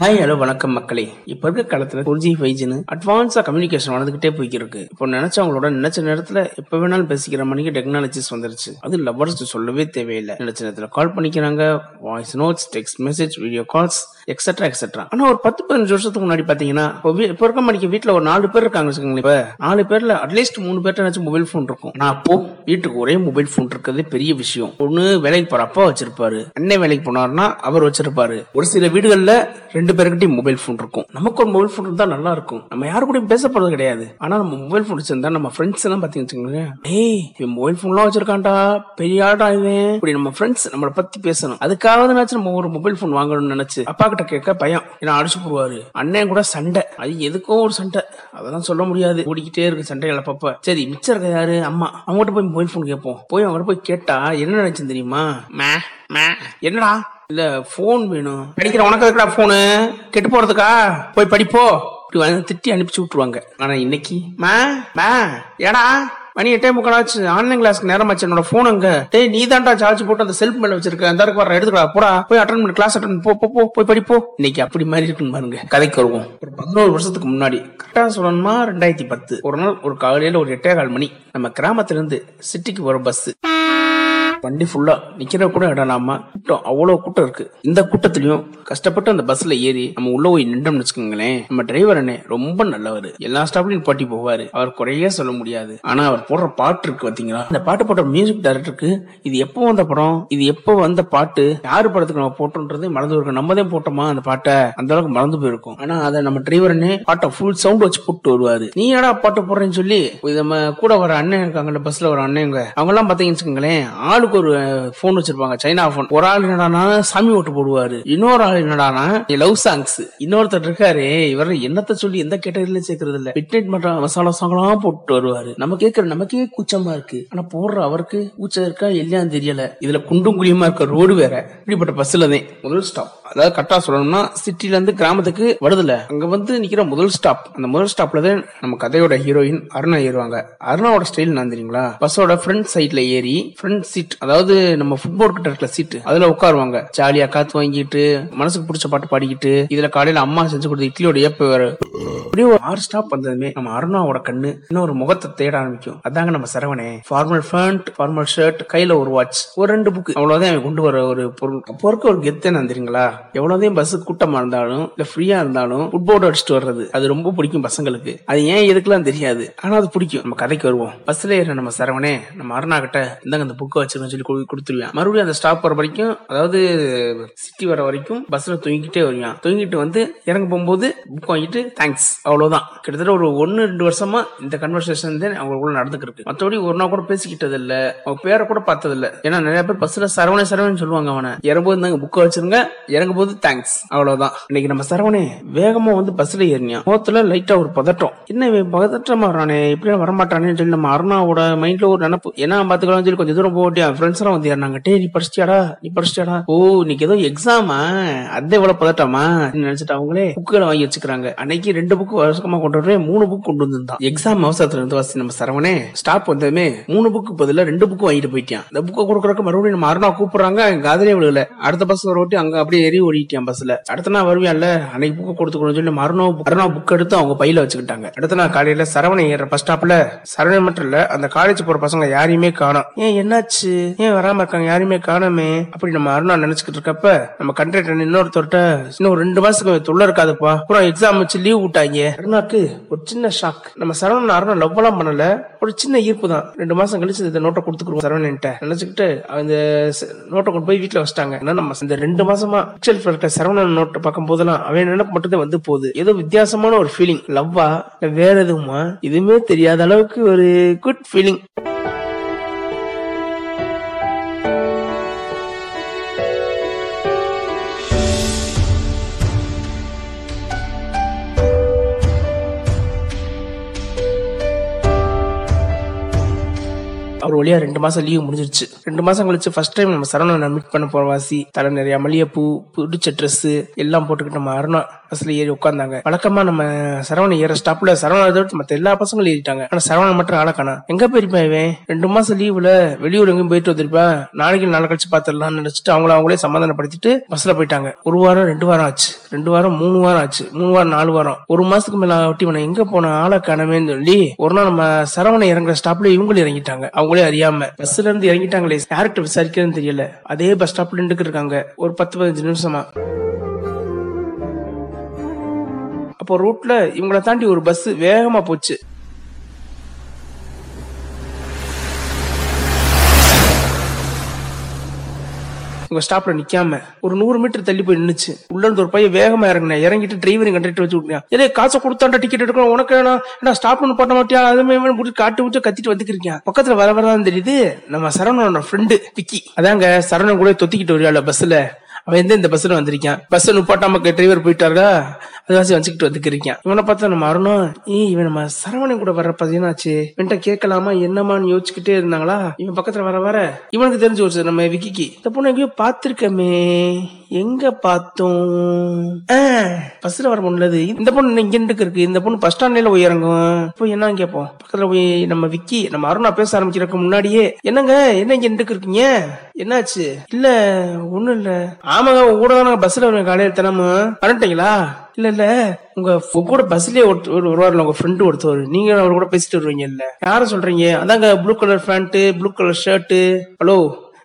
Hi hello வணக்கம் மக்களே. இப்போ இருக்க காலத்துல ஃபோர் ஜி ஃபைவ் ஜின்னு அட்வான்ஸா கம்யூனிகேஷன் வளர்ந்துகிட்டே போய்க்கிருக்கு. இப்போ நினைச்சவங்களோட நினைச்ச நேரத்துல எப்ப வேணாலும் பேசிக்கிற மணிக்கு டெக்னாலஜிஸ் வந்துருச்சு. அது லவ்வர்ஸ் சொல்லவே தேவையில்லை. நினைச்ச நேரத்துல கால் பண்ணிக்கிறாங்க voice notes text message video calls extra extra ஆனா ஒரு பத்து பதினஞ்சு வருஷத்துக்கு முன்னாடி பாத்தீங்கன்னா இப்போ வீ- இப்போ இருக்க மணிக்கு வீட்டுல ஒரு நாலு பேர் இருக்காங்க வச்சுக்கோங்களேன். இப்ப நாலு பேர்ல அட்லீஸ்ட் மூணு பேர்ட்ட மொபைல் ஃபோன் இருக்கும். நான் அப்போ வீட்டுக்கு ஒரே மொபைல் ஃபோன் இருக்கிறது பெரிய விஷயம். ஒண்ணு வேலைக்கு போற அப்பா வச்சிருப்பாரு. அண்ணன் வேலைக்கு போனாருன்னா அவர் வச்சிருப்பாரு. ஒரு சில வீடுகள்ல ரெண்டு பேருக்கிட்டையும் மொபைல் ஃபோன் இருக்கும். நமக்கு ஒரு மொபைல் ஃபோன் இருந்தா நல்லா இருக்கும். நம்ம யாரு கூடயும் பேச போறது கிடையாது. ஆனா நம்ம மொபைல் ஃபோன் வச்சிருந்தா நம்ம ஃப்ரெண்ட்ஸ் எல்லாம் பாத்தீங்கன்னு வச்சுக்கோங்களேன் ஏய் இவன் மொபைல் ஃபோன்லாம் வச்சிருக்கான்டா பெரிய ஆடா இவன். இப்படி நம்ம ஃப்ரெண்ட்ஸ் நம்மளை பத்தி பேசணும். அதுக்காகனாச்சும் நம்ம ஒரு மொபைல் ஃபோன் வாங்கணும்னு நினைச்சு அப்பா கிட்ட கேட்க பயம். ஏன்னா அடிச்சு போடுவாரு. அண்ணன் கூட சண்டை. அது எதுக்கும் ஒரு சண்டை. அதெல்லாம் சொல்ல முடியாது. ஓடிக்கிட்டே இருக்கு சண்டைகள் அப்பப்ப சரி மிச்சம் இருக்க யாரு? அம்மா. அவங்ககிட்ட போய் மொபைல் ஃபோன் கேட்போம். போய் அவங்ககிட்ட போய் கேட்டா என்ன நினைச்சு தெரியுமா? மே மே என்னடா? இல்ல போன் வேணும். படிக்கிற உனக்கு இருக்கா போனு கெட்டு போறதுக்கா? போய் படிப்போ. இப்படி வந்து திட்டி அனுப்பிச்சு விட்டுருவாங்க. ஆனா இன்னைக்கு மே மே ஏடா? மணி எட்டே முக்காலாச்சு ஆன்லைன் கிளாஸ்க்கு நேரமாச்சு என்னோட போன் அங்க. டேய் நீ தான்டா சார்ஜ் போட்டு அந்த செல்ஃப் மேல வச்சிருக்க. அந்த இருக்கு வர எடுத்துக்கடா போடா. போய் அட்டன் பண்ணி கிளாஸ் அட்டன் போ போ, போ போய் படிப்போ. இன்னைக்கு அப்படி மாதிரி இருக்குன்னு பாருங்க. கதைக்கு வருவோம். ஒரு பதினோரு வருஷத்துக்கு முன்னாடி கரெக்டா சொல்லணுமா? ரெண்டாயிரத்தி பத்து. ஒரு நாள் ஒரு காலையில ஒரு எட்டே கால் மணி. நம்ம கிராமத்துல இருந்து சிட்டிக்கு வர பஸ் வண்டி ஃபுல்லா நிக்கிற கூட இடம் இல்லாம கூட்டம் அவ்வளவு கூட்டம் இருக்கு. இந்த கூட்டத்திலயும் கஷ்டப்பட்டு அந்த பஸ்ல ஏறி நம்ம உள்ள போய் நின்றோம்னு வச்சுக்கோங்களேன் நம்ம டிரைவர் அண்ணே ரொம்ப நல்லவர். எல்லா ஸ்டாப்லயும் பாட்டி போவாரு. அவர் குறையே சொல்ல முடியாது. ஆனா அவர் போடுற பாட்டு இருக்கு பாத்தீங்களா? அந்த பாட்டு போடுற மியூசிக் டைரக்டருக்கு இது எப்போ வந்த படம்? இது எப்போ வந்த பாட்டு? யாரு படத்துக்கு நம்ம போட்டோன்றது மறந்து இருக்கும் நம்ம தான் போட்டோமா அந்த பாட்டை? அந்த அளவுக்கு மறந்து போயிருக்கும். ஆனா அதை நம்ம டிரைவர் அண்ணே பாட்டை ஃபுல் சவுண்ட் வச்சு போட்டு வருவாரு. நீ ஏடா பாட்டு போடுறேன்னு சொல்லி? இது நம்ம கூட வர அண்ணன் இருக்காங்கல்ல பஸ்ல வர அண்ணன் அவங்க எல்லாம் பாத்தீங்கன்னு வச்சுக்கோங்களேன் ஆளுக்கு ஒரு போன் வச்சிருப்பாங்க. சைனா போன் ஒரு ஆள் என்னடானா சாமி ஓட்டு போடுவாரு. இன்னொரு ஆள் என்னடானா லவ் சாங்ஸ் இன்னொருத்தர் இருக்காரு இவர் என்னத்த சொல்லி எந்த கேட்டகரியில சேர்க்கறது இல்ல பிட்நெட் மற்றும் மசாலா சாங்லாம் போட்டு வருவாரு. நம்ம கேட்கற நமக்கே கூச்சமா இருக்கு. ஆனா போடுற அவருக்கு கூச்சம் இருக்கா இல்லையான்னு தெரியல. இதுல குண்டும் குழியுமா இருக்க ரோடு வேற. இப்படிப்பட்ட பஸ்ல தான் முதல் ஸ்டாப் அதாவது கரெக்டா சொல்லணும்னா சிட்டில இருந்து கிராமத்துக்கு வருதுல. அங்க வந்து நிக்கிற முதல் ஸ்டாப் அந்த முதல் ஸ்டாப்ல தான் நம்ம கதையோட ஹீரோயின் அருணா ஏறுவாங்க. அருணாவோட ஸ்டைல் நான் தெரியுங்களா? பஸ்ஸோட ஃப்ரண்ட் சைட்ல ஏறி ஃப்ரண்ட் சீட் அதாவது நம்ம ஃபுட்போர்ட் கிட்ட இருக்கிற சீட்டு அதுல உட்காருவாங்க. ஜாலியா காத்து வாங்கிட்டு மனசுக்கு பிடிச்ச பாட்டு பாடிக்கிட்டு இதுல காலையில அம்மா செஞ்சு கொடுத்த இட்லியோட ஏப்ப வேற. அப்படியே ஒரு ஆறு ஸ்டாப் வந்ததுமே நம்ம அருணாவோட கண்ணு இன்னொரு முகத்தை தேட ஆரம்பிக்கும். அதாங்க நம்ம சரவணே. ஃபார்மல் ஃபேண்ட் ஃபார்மல் ஷர்ட் கையில ஒரு வாட்ச் ஒரு ரெண்டு புக் அவ்வளவுதான் அவன் கொண்டு வர ஒரு பொருள். அப்போ இருக்க ஒரு கெத்து என்ன தெரியுங்களா? எவ்வளவுதான் பஸ் கூட்டமா இருந்தாலும் இல்ல ஃப்ரீயா இருந்தாலும் ஃபுட்போர்ட் அடிச்சுட்டு வர்றது அது ரொம்ப பிடிக்கும் பசங்களுக்கு. அது ஏன் எதுக்குலாம் தெரியாது? ஆனா அது பிடிக்கும். நம்ம கதைக்கு வருவோம். பஸ்ல ஏற நம்ம சரவணே நம்ம அருணா கிட்ட இந்தாங்க அந்த புக்கை வச்சிருக்கோம் சொல்லி கொடுத்துருவேன். மறுபடியும் அந்த ஸ்டாப் வர வரைக்கும் அதாவது சிட்டி வர வரைக்கும் பஸ்ல தூங்கிக்கிட்டே வருவான். தூங்கிட்டு வந்து இறங்க போகும்போது புக் வாங்கிட்டு தேங்க்ஸ் அவ்வளவுதான். கிட்டத்தட்ட ஒரு ஒன்னு ரெண்டு வருஷமா இந்த கன்வர்சேஷன் தான் அவங்களுக்குள்ள நடந்துக்கிருக்கு மற்றபடி ஒரு நாள் கூட பேசிக்கிட்டது இல்ல அவங்க பேரை கூட பார்த்தது இல்ல ஏன்னா நிறைய பேர் பஸ்ல சரவணே சரவணன் சொல்லுவாங்க அவனை. இறங்கும்போது இந்தாங்க புக்கை வச்சிருங்க. இறங்கும் போது தேங்க்ஸ் அவ்வளவுதான். இன்னைக்கு நம்ம சரவணே வேகமா வந்து பஸ்ல ஏறினான். முகத்துல லைட்டா ஒரு பதட்டம். என்ன இவன் பதட்டமா வரானே இப்படியே வரமாட்டானேன்னு சொல்லி நம்ம அருணாவோட மைண்ட்ல ஒரு நினப்பு. ஏன்னா பாத்துக்கலாம் சொல்லி கொஞ்சம் தூரம் போட்டியா என் ஃப்ரெண்ட்ஸ் எல்லாம் வந்து ஏறினாங்க. டே நீ படிச்சியாடா நீ படிச்சியாடா ஓ இன்னைக்கு ஏதோ எக்ஸாமா அதே இவ்வளவு பதட்டமா? நினைச்சிட்டு அவங்களே புக்குகளை வாங்கி வச்சுக்கிறாங்க. அன்னைக்கு ரெண்டு புக்கு வருஷமா கொண்டு வரவே மூணு புக் கொண்டு வந்திருந்தான். எக்ஸாம் அவசரத்துல இருந்து வாசி நம்ம சரவணே ஸ்டாப் வந்ததுமே மூணு புக்கு பதில ரெண்டு புக்கு வாங்கிட்டு போயிட்டான். இந்த புக்கை கொடுக்கறக்கு மறுபடியும் நம்ம அருணா கூப்பிடுறாங்க. எங்க காதலே விழுகல. அடுத்த பஸ் ஓட்டி அங்க அப்படியே ஏறி ஓடிட்டான் பஸ்ல அடுத்த நாள் வருவியான்ல? அன்னைக்கு புக்கு கொடுத்துக்கணும் சொல்லி நம்ம அருணா புக் எடுத்து அவங்க பையில வச்சுக்கிட்டாங்க. அடுத்த நாள் காலையில சரவணை ஏற பஸ் ஸ்டாப்ல சரவணன் மட்டும் இல்ல அந்த காலேஜ் போற பசங்க யாரையுமே காணோம். ஏன் என்னாச்சு? ஏன் வராம இருக்காங்க? யாருமே காணாமே. அப்படி நம்ம அருணா நினைச்சுக்கிட்டு இருக்கப்ப நம்ம கண்ட்ராக்டர் இன்னொருத்தர்கிட்ட இன்னும் ரெண்டு மாசத்துக்கு தொல்லை இருக்காதுப்பா. அப்புறம் எக்ஸாம் வச்சு லீவ் விட்டாங்க. அருணாக்கு ஒரு சின்ன ஷாக் நம்ம சரவணன் அருணா லவ் எல்லாம் பண்ணல. ஒரு சின்ன ஈர்ப்பு தான். ரெண்டு மாசம் கழிச்சு இந்த நோட்டை கொடுத்துக்குருவோம் சரவணன்ட்ட. நினைச்சுக்கிட்டு அந்த ச- நோட்டை கொண்டு போய் வீட்டுல வச்சிட்டாங்க. ஏன்னா நம்ம இந்த ரெண்டு மாசமா ஷெல்ஃப்ல இருக்க சரவணன் நோட்டை பார்க்கும் போதெல்லாம் அவன் நினைப்பு மட்டும்தான் வந்து போகுது. ஏதோ வித்தியாசமான ஒரு ஃபீலிங் லவ்வா வேற எதுவுமா? இதுவுமே தெரியாத அளவுக்கு ஒரு குட் ஃபீலிங் ஒரு வழியா ரெண்டு மாசம் லீவ் முடிஞ்சிருச்சு. ரெண்டு மாசம் கழிச்சு ஃபர்ஸ்ட் டைம் நம்ம சரவணனை மீட் பண்ண போற வாசி. தலை நிறைய மல்லிகைப்பூ பிடிச்ச ட்ரெஸ் எல்லாம் போட்டுக்கிட்டு நம்ம அருணா பஸ்ல ஏறி உட்காந்தாங்க வழக்கமா நம்ம சரவணன் ஏற ஸ்டாப்ல சரவணன் தவிர்த்து மத்த எல்லா பசங்களும் ஏறிட்டாங்க. ஆனா சரவணன் மட்டும் ஆளக்கானா எங்க போயிருப்பேன் இவன்? ரெண்டு மாசம் லீவ்ல வெளியூர் எங்கேயும் போயிட்டு வந்திருப்பேன் நாளைக்கு நாளை கழிச்சு பாத்துடலாம்னு நினைச்சிட்டு அவங்கள அவங்களே சமாதானப்படுத்திட்டு பஸ்ல போயிட்டாங்க. ஒரு வாரம் ரெண்டு வாரம் ஆச்சு. ரெண்டு வாரம் மூணு வாரம் ஆச்சு. மூணு வாரம் நாலு வாரம். ஒரு மாசத்துக்கு மேல ஒட்டி இவனை எங்க போன ஆளை காணமேன்னு சொல்லி ஒரு நாள் நம்ம சரவணன் இறங்குற ஸ்டாப்ல இவங்களும் இறங்கிட்டாங்க. அவங்களே அறியாம பஸ்ல இருந்து இறங்கிட்டாங்களே யார்கிட்ட விசாரிக்கிறதுன்னு தெரியல. அதே பஸ் ஸ்டாப்ல நின்றுட்டு இருக்காங்க. ஒரு பத்து பதினஞ்சு நிமிஷமா. அப்போ ரூட்ல இவங்கள தாண்டி ஒரு பஸ் வேகமா போச்சு. உங்க ஸ்டாப்ல நிக்காம ஒரு நூறு மீட்டர் தள்ளி போய் நின்னுச்சு. உள்ள இருந்து ஒரு பையன் வேகமா இறங்கின இறங்கிட்டு டிரைவரிங் கண்டக்டர் வச்சு விட்டான் ஏதே காசை கொடுத்தாண்டா டிக்கெட் எடுக்கணும். உனக்கு வேணா. என்ன ஸ்டாப் பண்ண போட்ட மாட்டியா அதுமே முடிச்சு காட்டு விட்டு கத்திட்டு வந்துக்கிறீங்க பக்கத்துல வர வரதான் தெரியுது நம்ம சரவணனோட ஃப்ரெண்டு விக்கி. அதாங்க சரவணன் கூட தொத்திக்கிட்டு வருவாள் பஸ்ல அவன் எந்த இந்த பஸ்ல வந்திருக்கான்? Bus நுப்பாட்டாம driver போயிட்டாருடா. அதுவாசி வச்சுக்கிட்டு வந்துக்கிறீங்க இவனை பார்த்தா நம்ம அருணும் ஏய் இவன் நம்ம சரவணன் கூட வர்ற பதினாச்சு இவன்ட்ட கேட்கலாமா என்னமான்னு யோசிச்சுக்கிட்டே இருந்தாங்களா? இவன் பக்கத்துல வர வர இவனுக்கு தெரிஞ்சு ஒரு நம்ம விக்கிக்கு இந்த பொண்ணு எங்கேயோ பாத்திருக்கமே எங்க பார்த்தோம்? பஸ்ல வர பொண்ணுலது இந்த பொண்ணு இங்க இருக்கு? இந்த பொண்ணு பஸ் ஸ்டாண்ட்ல போய் இறங்கும். போய் என்ன கேட்போம். பக்கத்துல போய் நம்ம விக்கி நம்ம அருணா பேச ஆரம்பிக்கிறதுக்கு முன்னாடியே என்னங்க என்ன இங்க இருக்கீங்க? என்னாச்சு? இல்ல ஒண்ணும் இல்ல. ஆமாங்க உங்க கூட தான் பஸ்ல வருவேன் காலையில் தினமும். பண்ணிட்டீங்களா இல்ல இல்ல. உங்க கூட பஸ்லயே ஒரு வருவார்ல உங்க ஃப்ரெண்டு ஒருத்தர் நீங்க அவர் கூட பேசிட்டு வருவீங்க இல்ல யாரும் சொல்றீங்க? அதாங்க blue colour pant blue colour shirt hello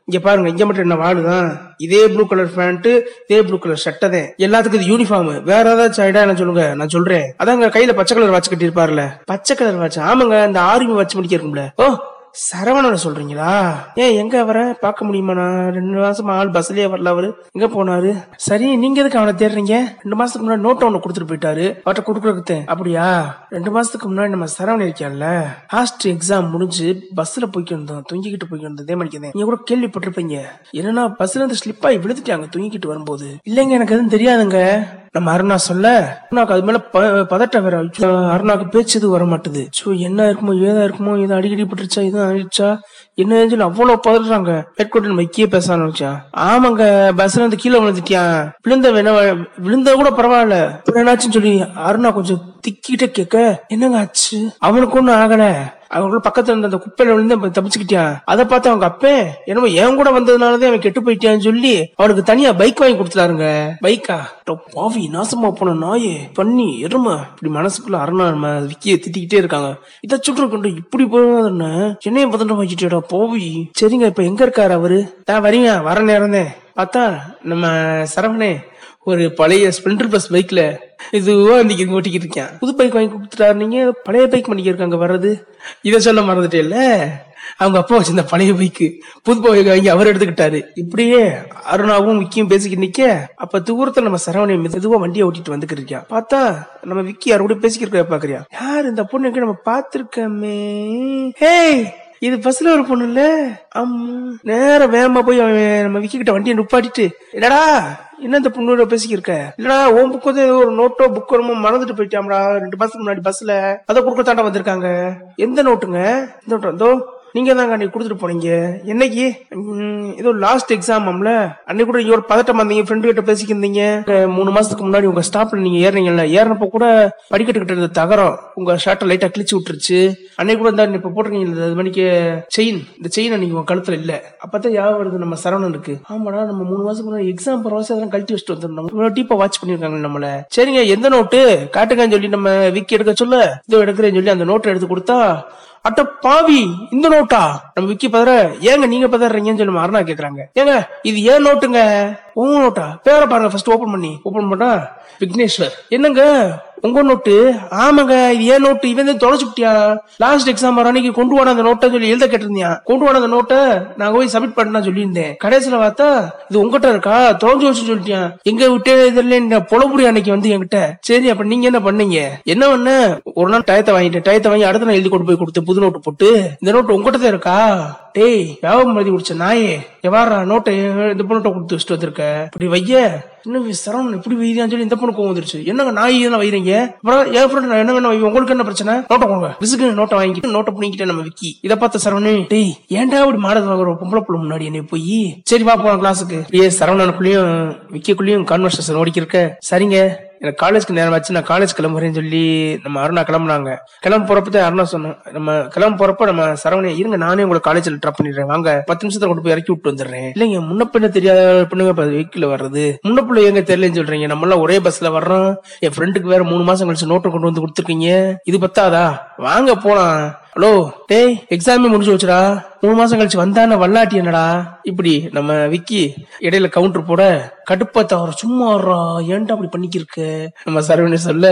இங்க பாருங்க இங்க மட்டும் என்ன வாழுதான்? இதே ப்ளூ கலர் பேண்ட் இதே ப்ளூ கலர் ஷர்ட்டை தான். எல்லாத்துக்கும் இது யூனிஃபார்ம் வேற ஏதாச்சும் ஐடியா என்ன சொல்லுங்க? நான் சொல்றேன். அதாங்க கையில பச்சை கலர் வாட்ச் கட்டியிருப்பார்ல. பச்சை கலர் வாட்ச் ஆமாங்க இந்த ஆர்மி வாட்ச் முடிக்க இருக்கும்ல. ஓ சரவணனை சொல்றீங்களா? ஏன் எங்க வர பார்க்க முடியுமா? நான் ரெண்டு மாசமா ஆள் பஸ்லயே வரல அவரு. எங்க போனாரு? சரி நீங்க எதுக்கு அவனை தேடுறீங்க? ரெண்டு மாசத்துக்கு முன்னாடி நோட் ஒண்ணு கொடுத்துட்டு போயிட்டாரு. அவர்கிட்ட கொடுக்குறது அப்படியா? ரெண்டு மாசத்துக்கு முன்னாடி நம்ம சரவணன் இருக்கான்ல ஹாஸ்ட் எக்ஸாம் முடிஞ்சு பஸ்ல போய்க்கு இருந்தோம் தூங்கிக்கிட்டு போய்க்கு வந்தோம். இதே மாதிரி நீங்க கூட கேள்விப்பட்டிருப்பீங்க. என்னன்னா பஸ்ல இருந்து ஸ்லிப் ஆகி விழுந்துட்டாங்க தூங்கிக்கிட்டு வரும்போது. இல்லைங்க எனக்கு எதுவும் தெரியாதுங்க. நம்ம அருணா சொல்ல அருணாக்கு அது மேல ப- பதட்டம் வேற. அருணாக்கு பேச்சு எதுவும் வர மாட்டுது சோ என்ன இருக்குமோ ஏதா இருக்குமோ ஏதோ அடிக்கடி பட்டுருச்சா இது ஆயிடுச்சா என்ன சொல்லி அவ்வளவு பதறாங்க? ஹெட்கோட்டர் குவார்டர் வைக்கியே பேச ஆரம்பிச்சா ஆமாங்க பஸ்ல இருந்து கீழே விழுந்துட்டியான் விழுந்த வேணா விழுந்த கூட பரவாயில்ல. என்னாச்சுன்னு சொல்லி அருணா கொஞ்சம் திக்கிட்ட கேட்க என்னங்க ஆச்சு? அவனுக்கு ஒன்னும் ஆகல. அவங்களும் பக்கத்துல இருந்த அந்த குப்பையில விழுந்து அவன் தப்பிச்சுக்கிட்டான் அதை பார்த்து அவங்க அப்பே என்னமோ என் கூட வந்ததுனாலதான் அவன் கெட்டு போயிட்டான்னு சொல்லி அவனுக்கு தனியா பைக் வாங்கி கொடுத்துட்டாருங்க. பைக்கா? பாவி நாசமா போன நாயே. பண்ணி எருமை. இப்படி மனசுக்குள்ள அரணா நம்ம விக்கிய திட்டிக்கிட்டே இருக்காங்க. இதை சுற்று கொண்டு இப்படி போன என்னைய பதண்டம் வச்சுட்டேடா போவி. சரிங்க இப்ப எங்க இருக்காரு அவரு? நான் வரீங்க வர நேரம் பார்த்தா நம்ம சரவணே ஒரு பழைய ஸ்பிளண்டர் பிளஸ் பைக்ல இதுவா இன்னைக்கு ஓட்டிக்கிட்டு இருக்கேன். புது பைக் வாங்கி கொடுத்துட்டாரு. நீங்க பழைய பைக் பண்ணிக்க இருக்காங்க வர்றது. இதை சொல்ல மறந்துட்டேல்ல அவங்க அப்பா வச்சிருந்த பழைய பைக்கு புது பைக் வாங்கி அவர் எடுத்துக்கிட்டாரு. இப்படியே அருணாவும் விக்கியும் பேசிக்கிட்டு நிக்க. அப்ப தூரத்துல நம்ம சரவணி மெதுவா வண்டியை ஓட்டிட்டு வந்துக்கிட்டு இருக்கியா? பார்த்தா நம்ம விக்கி யாரோட பேசிக்கிட்டு இருக்க பாக்குறியா யார் இந்த பொண்ணு நம்ம பாத்திருக்கமே ஹேய்! இது பஸ்ல ஒரு பொண்ணு இல்ல ஆமா வேகமா போய் அவன் நம்ம விக்கி கிட்ட வண்டியை நுப்பாட்டிட்டு என்னடா என்ன இந்த பொண்ணோட பேசிக்கிருக்க? இல்லடா உன் புக்கு வந்து ஏதோ ஒரு நோட்டோ புக் வருமோ மறந்துட்டு போயிட்டாம்டா ரெண்டு மாசத்துக்கு முன்னாடி பஸ்ல அதை கொடுக்க தாண்டா வந்திருக்காங்க. எந்த நோட்டுங்க இந்த நோட்டு வந்தோ நீங்க தாங்க அன்னைக்கு கொடுத்துட்டு போனீங்க. என்னைக்கு? ஏதோ லாஸ்ட் எக்ஸாம்ல அன்னைக்கு கூட ஒரு பதட்டம் வந்தீங்க ஃப்ரெண்டு கிட்ட பேசிக்கிருந்தீங்க மூணு மாசத்துக்கு முன்னாடி உங்க ஸ்டாப்ல நீங்க ஏறினீங்கல்ல. ஏறினப்ப கூட படிக்கட்டு கிட்ட இருந்த தகரம் உங்க ஷர்ட்டை லைட்டா கிழிச்சு விட்டுருச்சு. அன்னைக்கு கூட இந்த இப்ப போட்டிருக்கீங்க அது மணிக்கு செயின் இந்த செயின் அன்னைக்கு உங்க கழுத்துல இல்ல. அப்பதான் யாபம் வருது நம்ம சரவணனுக்கு. ஆமாடா நம்ம மூணு மாசத்துக்கு முன்னாடி எக்ஸாம் போற அதெல்லாம் கழட்டி வச்சுட்டு வந்துருந்தோம் இவ்வளவு டீப்பா வாட்ச் பண்ணிருக்காங்க நம்மள. சரிங்க எந்த நோட்டு காட்டுங்கன்னு சொல்லி நம்ம விக்கி எடுக்க சொல்ல. இதோ எடுக்கிறேன்னு சொல்லி அந்த நோட்டை எடுத்து கொடுத்தா அட்ட பாவி இந்த நோட்டா? நம்ம விக்கி பதற ஏங்க நீங்க பதறீங்கன்னு சொல்லி அருணா கேக்குறாங்க. ஏங்க இது ஏன் நோட்டுங்க? உங்க நோட்டா? பேரை பாருங்க ஃபர்ஸ்ட் ஓபன் பண்ணி. ஓபன் பண்ணா விக்னேஸ்வர். என்னங்க? உங்க நோட்டு? ஆமாங்க இது ஏன் நோட்டு? இவன் தான் தொலைச்சு விட்டியா? லாஸ்ட் எக்ஸாம் வர அன்னைக்கு கொண்டு வாட அந்த நோட்டை சொல்லி எழுத கேட்டிருந்தியா? கொண்டு வாட அந்த நோட்டை நான் போய் சப்மிட் பண்ண சொல்லியிருந்தேன். கடைசியில பார்த்தா இது உங்ககிட்ட இருக்கா? தொலைஞ்சு வச்சு சொல்லிட்டியான் எங்க விட்டே இதுல புலபுரி அன்னைக்கு வந்து என்கிட்ட? சரி அப்ப நீங்க என்ன பண்ணீங்க? என்ன பண்ண? ஒரு நாள் டயத்தை வாங்கிட்டேன். டயத்தை வாங்கி அடுத்த நாள் எழுதி கொண்டு போய் கொடுத்து புது நோட்டு போட்டு இந்த நோட்டு உங்ககிட்ட இருக்கா? டேய் வியாபாரம் எழுதி குடிச்ச நாயே? எவாரா நோட்டை இந்த நோட்டை கொடுத்து வச்சுட்டு வந்திருக்க. இப்படி வைய. என்ன சரவணன் இப்படி வைரியான்னு சொல்லி இந்த பொண்ணு கோவம் வந்துருச்சு. என்னங்க நாய் இதெல்லாம் வைரீங்க அப்புறம் என் ஃப்ரெண்ட் நான் என்ன வேணும் உங்களுக்கு என்ன பிரச்சனை? நோட்டை கொடுங்க. விசுக்கு நோட்டை வாங்கிட்டு நோட்டை பிடிங்கிட்டு நம்ம விக்கி. இதை பார்த்த சரவணே டேய் ஏன்டா இப்படி மாடல் வாங்குற பொம்பளை புள்ள முன்னாடி என்னை போய்? சரி வா போலாம் கிளாஸுக்கு ஏ சரவணனுக்குள்ளயும் விக்கிக்குள்ளயும் கான்வர்சேஷன் ஓடிக்கிருக்க சரிங்க. எனக்கு காலேஜ்க்கு நேரம் ஆச்சு நான் காலேஜ் கிளம்புறேன்னு சொல்லி நம்ம அருணா கிளம்புனாங்க. கிளம்ப போறப்ப தான் அருணா சொன்னோம் நம்ம கிளம்ப போறப்ப நம்ம சரவணன் இருங்க நானே உங்களை காலேஜ்ல ட்ராப் பண்ணிடுறேன். வாங்க பத்து நிமிஷத்துல கொண்டு போய் இறக்கி விட்டு வந்துடுறேன். இல்லைங்க முன்ன பின்ன தெரியாத பொண்ணுங்க வெஹிக்கிள் வர்றது. முன்ன பிள்ளை எங்க தெரியலன்னு சொல்றீங்க. நம்ம எல்லாம் ஒரே பஸ்ல வர்றோம். என் ஃப்ரெண்டுக்கு வேற மூணு மாசம் கழிச்சு நோட்டை கொண்டு வந்து கொடுத்துருக்கீங்க. இது பத்தாதா? வாங்க போலாம். ஹலோ டேய் எக்ஸாமே முடிஞ்சு வச்சுடா மூணு மாசம் கழிச்சு வந்தான வல்லாட்டி என்னடா? இப்படி நம்ம விக்கி இடையில கவுண்டர் போட கடுப்பா தவிர சும்மா ஏன்டா அப்படி பண்ணிக்கிருக்க நம்ம சரவணி சொல்ல.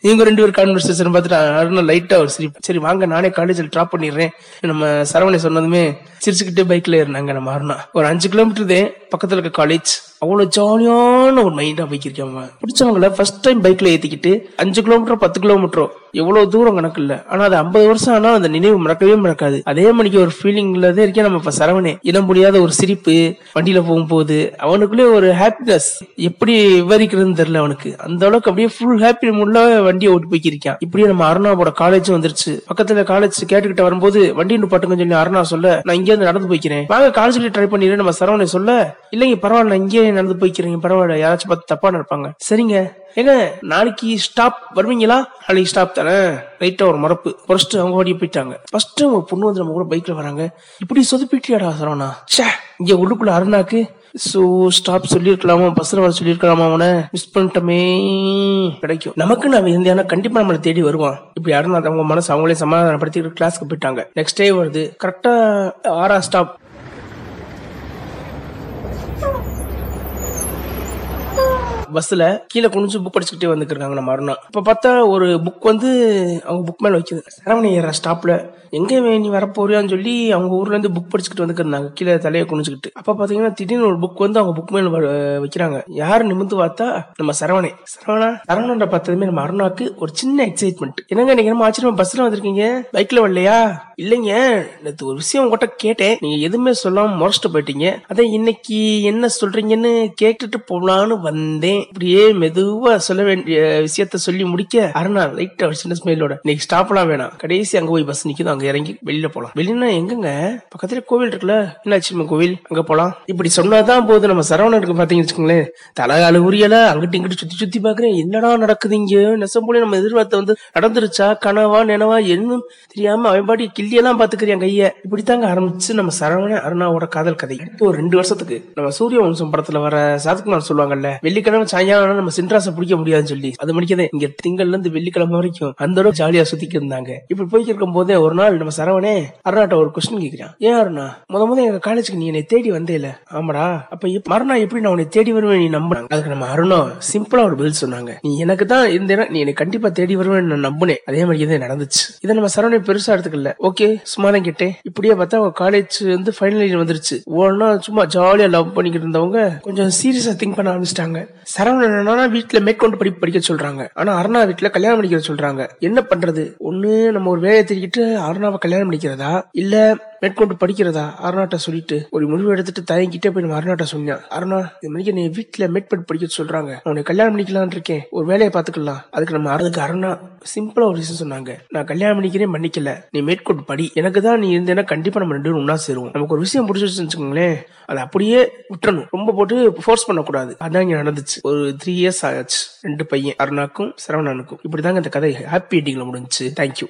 இவங்க ரெண்டு பேர் கான்வர்சேஷன் பார்த்துட்டு அருணா லைட்டா ஒரு சிரிப்பு. சரி வாங்க நானே காலேஜில் ட்ராப் பண்ணிடுறேன். நம்ம சரவணை சொன்னதுமே சிரிச்சுக்கிட்டே பைக்ல ஏறினாங்க நம்ம அருணா. ஒரு அஞ்சு கிலோமீட்டர் தான் பக்கத்துல இருக்க காலேஜ் அவ்வளவு ஜாலியான ஒரு மைண்டா பைக் இருக்கேன் பிடிச்சவங்கள ஃபர்ஸ்ட் டைம் பைக்ல ஏத்திக்கிட்டு அஞ்சு கிலோமீட்டர் பத்து கிலோமீட்டரோ எவ்வளவு தூரம் கணக்கு இல்ல. ஆனா அது ஐம்பது வருஷம் ஆனா அந்த நினைவு மறக்கவே மறக்காது. அதே மணிக்கு ஒரு ஃபீலிங்ல தான் இருக்கேன் நம்ம இப்ப சரவணே. இடம் முடியாத ஒரு சிரிப்பு வண்டியில போகும்போது அவனுக்குள்ளே ஒரு ஹாப்பினஸ் எப்படி விவரிக்கிறதுன்னு தெரியல அவனுக்கு. அந்த அளவுக்கு அப்படியே ஃபுல் ஹாப்பி மூட்ல வண்டியை ஓட்டி போய்க்கிருக்கான். இப்படியே நம்ம அருணாவோட காலேஜும் வந்துருச்சு. பக்கத்துல காலேஜ் கேட்டுக்கிட்ட வரும்போது வண்டி நிப்பாட்டுங்கன்னு சொல்லி அருணா சொல்ல நான் இங்கே இருந்து நடந்து போய்க்கிறேன். வாங்க காலேஜ்ல ட்ரை பண்ணிடுறேன் நம்ம சரவணை சொல்ல இல்லைங்க பரவாயில்ல நான் இங்கே நடந்து போய்க்கிறீங்க பரவாயில்ல. யாராச்சும் பார்த்து தப்பா நினைப்பாங்க. சரிங்க. ஏங்க நாளைக்கு ஸ்டாப் வருவீங்களா? நாளைக்கு ஸ்டாப் தானே. ரைட்டா ஒரு மரப்பு. ஃபர்ஸ்ட் அவங்க வாடியே போயிட்டாங்க. ஃபர்ஸ்ட் அவங்க பொண்ணு வந்து நம்ம கூட பைக்ல வராங்க. இப்படி சொதுப்பிட்டியாடா சரவணா? சே இங்க உள்ளுக்குள்ள அருணாக்கு ஸோ ஸ்டாப் சொல்லிருக்கலாமா பஸ்ல வர சொல்லிருக்கலாமா அவனை? மிஸ் பண்ணிட்டோமே. கிடைக்கும். நமக்கு நான் இருந்தா கண்டிப்பா நம்மளை தேடி வருவான். இப்படி யாரும் அவங்க மனசு அவங்களே சமாதானப்படுத்தி கிளாஸ்க்கு போயிட்டாங்க. நெக்ஸ்ட் டே வருது. கரெக்டா ஆறா ஸ்டாப் பஸ்ல கீழே குனிஞ்சு புக் படிச்சுக்கிட்டே வந்துருக்காங்க நம்ம அருணா. இப்ப பார்த்தா ஒரு புக் வந்து அவங்க புக் மேல வைக்குது. சரவணி ஏற ஸ்டாப்ல எங்க நீ வரப்போறியான்னு சொல்லி அவங்க ஊர்ல இருந்து புக் படிச்சுக்கிட்டு வந்துருந்தாங்க கீழே தலையை குனிஞ்சுக்கிட்டு. அப்ப பாத்தீங்கன்னா திடீர்னு ஒரு புக் வந்து அவங்க புக் மேல வ- வைக்கிறாங்க. யாரு நிமிந்து பார்த்தா நம்ம சரவணே. சரவணா சரவணன்ற பார்த்ததுமே நம்ம அருணாக்கு ஒரு சின்ன எக்ஸைட்மெண்ட் என்னங்க நீங்க நம்ம ஆச்சரியமா பஸ்ல வந்திருக்கீங்க? பைக்ல வரலையா? இல்லைங்க. நேற்று ஒரு விஷயம் உங்ககிட்ட கேட்டேன். நீங்க எதுவுமே சொல்லாம முறைச்சிட்டு போயிட்டீங்க. அதான் இன்னைக்கு என்ன சொல்றீங்கன்னு கேட்டுட்டு போலான்னு வந்தேன். இப்படியே மெதுவா சொல்ல வேண்டிய விஷயத்த சொல்லி முடிக்க அருணா லைட்டா ஒரு சின்ன ஸ்மைலோட இன்னைக்கு ஸ்டாப்லாம் வேணாம். கடைசி அங்க போய் பஸ் நிக்குது அங்க இறங்கி வெளியில போலாம். வெளியினா எங்கங்க? பக்கத்துல கோவில் இருக்குல்ல. என்னாச்சு கோவில்? அங்க போலாம். இப்படி சொன்னாதான் போது நம்ம சரவணனுக்கு பாத்தீங்கன்னு வச்சுக்கோங்களேன். தலைகால உரியல அங்கிட்டு இங்கிட்டு சுத்தி சுத்தி பாக்குறேன். என்னடா நடக்குது இங்க? நெசம் போல நம்ம எதிர்பார்த்த வந்து நடந்துருச்சா? கனவா நினவா என்னும் தெரியாம அவன் பாட்டி கிள்ளியெல்லாம் பாத்துக்கிறியான் கைய? இப்படித்தாங்க ஆரம்பிச்சு நம்ம சரவண அருணாவோட காதல் கதை. அடுத்து ஒரு ரெண்டு வருஷத்துக்கு நம்ம சூரிய வம்சம் படத்துல வர சாதுக்குமார் சொல்லுவாங்கல்ல வெள்ளிக்கிழமை சாயங்காலம் நம்ம சின்ராசை பிடிக்க முடியாதுன்னு சொல்லி அது மணிக்கதே இங்க திங்கள்ல இருந்து வெள்ளிக்கிழமை வரைக்கும் அந்த அளவுக்கு ஜாலியா சுத்திக்கு இருந்தாங்க. இப்படி போய்க்கு இருக்கும் போதே ஒரு நாள் நம்ம சரவணே அருணாட்ட ஒரு கொஸ்டின் கேக்குறான். ஏன் அருணா முத முத எங்க காலேஜுக்கு நீ என்னை தேடி வந்தேல? ஆமாடா அப்ப மறுநாள் எப்படி நான் உன்னை தேடி வருவேன் நீ நம்பினாங்க அதுக்கு நம்ம அருணா சிம்பிளா ஒரு பதில் சொன்னாங்க. நீ எனக்கு தான் இருந்தேன்னா நீ என்னை கண்டிப்பா தேடி வருவேன் நான் நம்பினேன். அதே மாதிரி தான் நடந்துச்சு. இதை நம்ம சரவணை பெருசா எடுத்துக்கல. ஓகே சும்மா தான் கேட்டேன். இப்படியே பார்த்தா அவங்க காலேஜ் வந்து ஃபைனல் இயர் வந்துருச்சு. ஒன்னா சும்மா ஜாலியா லவ் பண்ணிக்கிட்டு இருந்தவங்க கொஞ்சம் சீரியஸா திங்க் பண்ண ஆரம்பிச்சிட்டாங்க. சரவணன் என்னன்னா வீட்டுல மேற்கொண்டு படிப்பு படிக்க சொல்றாங்க. ஆனா அருணா வீட்டுல கல்யாணம் பண்ணிக்க சொல்றாங்க. என்ன பண்றது? ஒண்ணு நம்ம ஒரு வேலையை தெரிவிக்கிட்டு அருணாவை கல்யாணம் பண்ணிக்கிறதா? இல்ல மேற்கொண்டு படிக்கிறதா? அருணாட்ட சொல்லிட்டு ஒரு முடிவு எடுத்துட்டு தயங்கிட்டே போய் நம்ம அருணாட்ட சொன்னேன் அருணா இது மணிக்கு நீ வீட்டுல மேற்படி படிக்க சொல்றாங்க. உன்னை கல்யாணம் பண்ணிக்கலாம்னு இருக்கேன். ஒரு வேலையை பாத்துக்கலாம் அதுக்கு நம்ம அதுக்கு அருணா சிம்பிளா ஒரு விஷயம் சொன்னாங்க. நான் கல்யாணம் பண்ணிக்கிறேன் பண்ணிக்கல நீ மேற்கொண்டு படி. எனக்கு தான் நீ இருந்தேன்னா கண்டிப்பா நம்ம ரெண்டு ஒன்னா சேருவோம். நமக்கு ஒரு விஷயம் பிடிச்சிருச்சுன்னு வச்சுக்கோங்களேன். அதை அப்படியே விட்டுறணும். ரொம்ப போட்டு ஃபோர்ஸ் பண்ணக்கூடாது. அதான் இங்க நடந்துச்சு. ஒரு த்ரீ இயர்ஸ் ஆச்சு. ரெண்டு பையன் அருணாக்கும் சரவணனுக்கும். இப்படிதாங்க இந்த கதை ஹாப்பி எண்டிங்ல முடிஞ்சுச்சு. தேங்க்யூ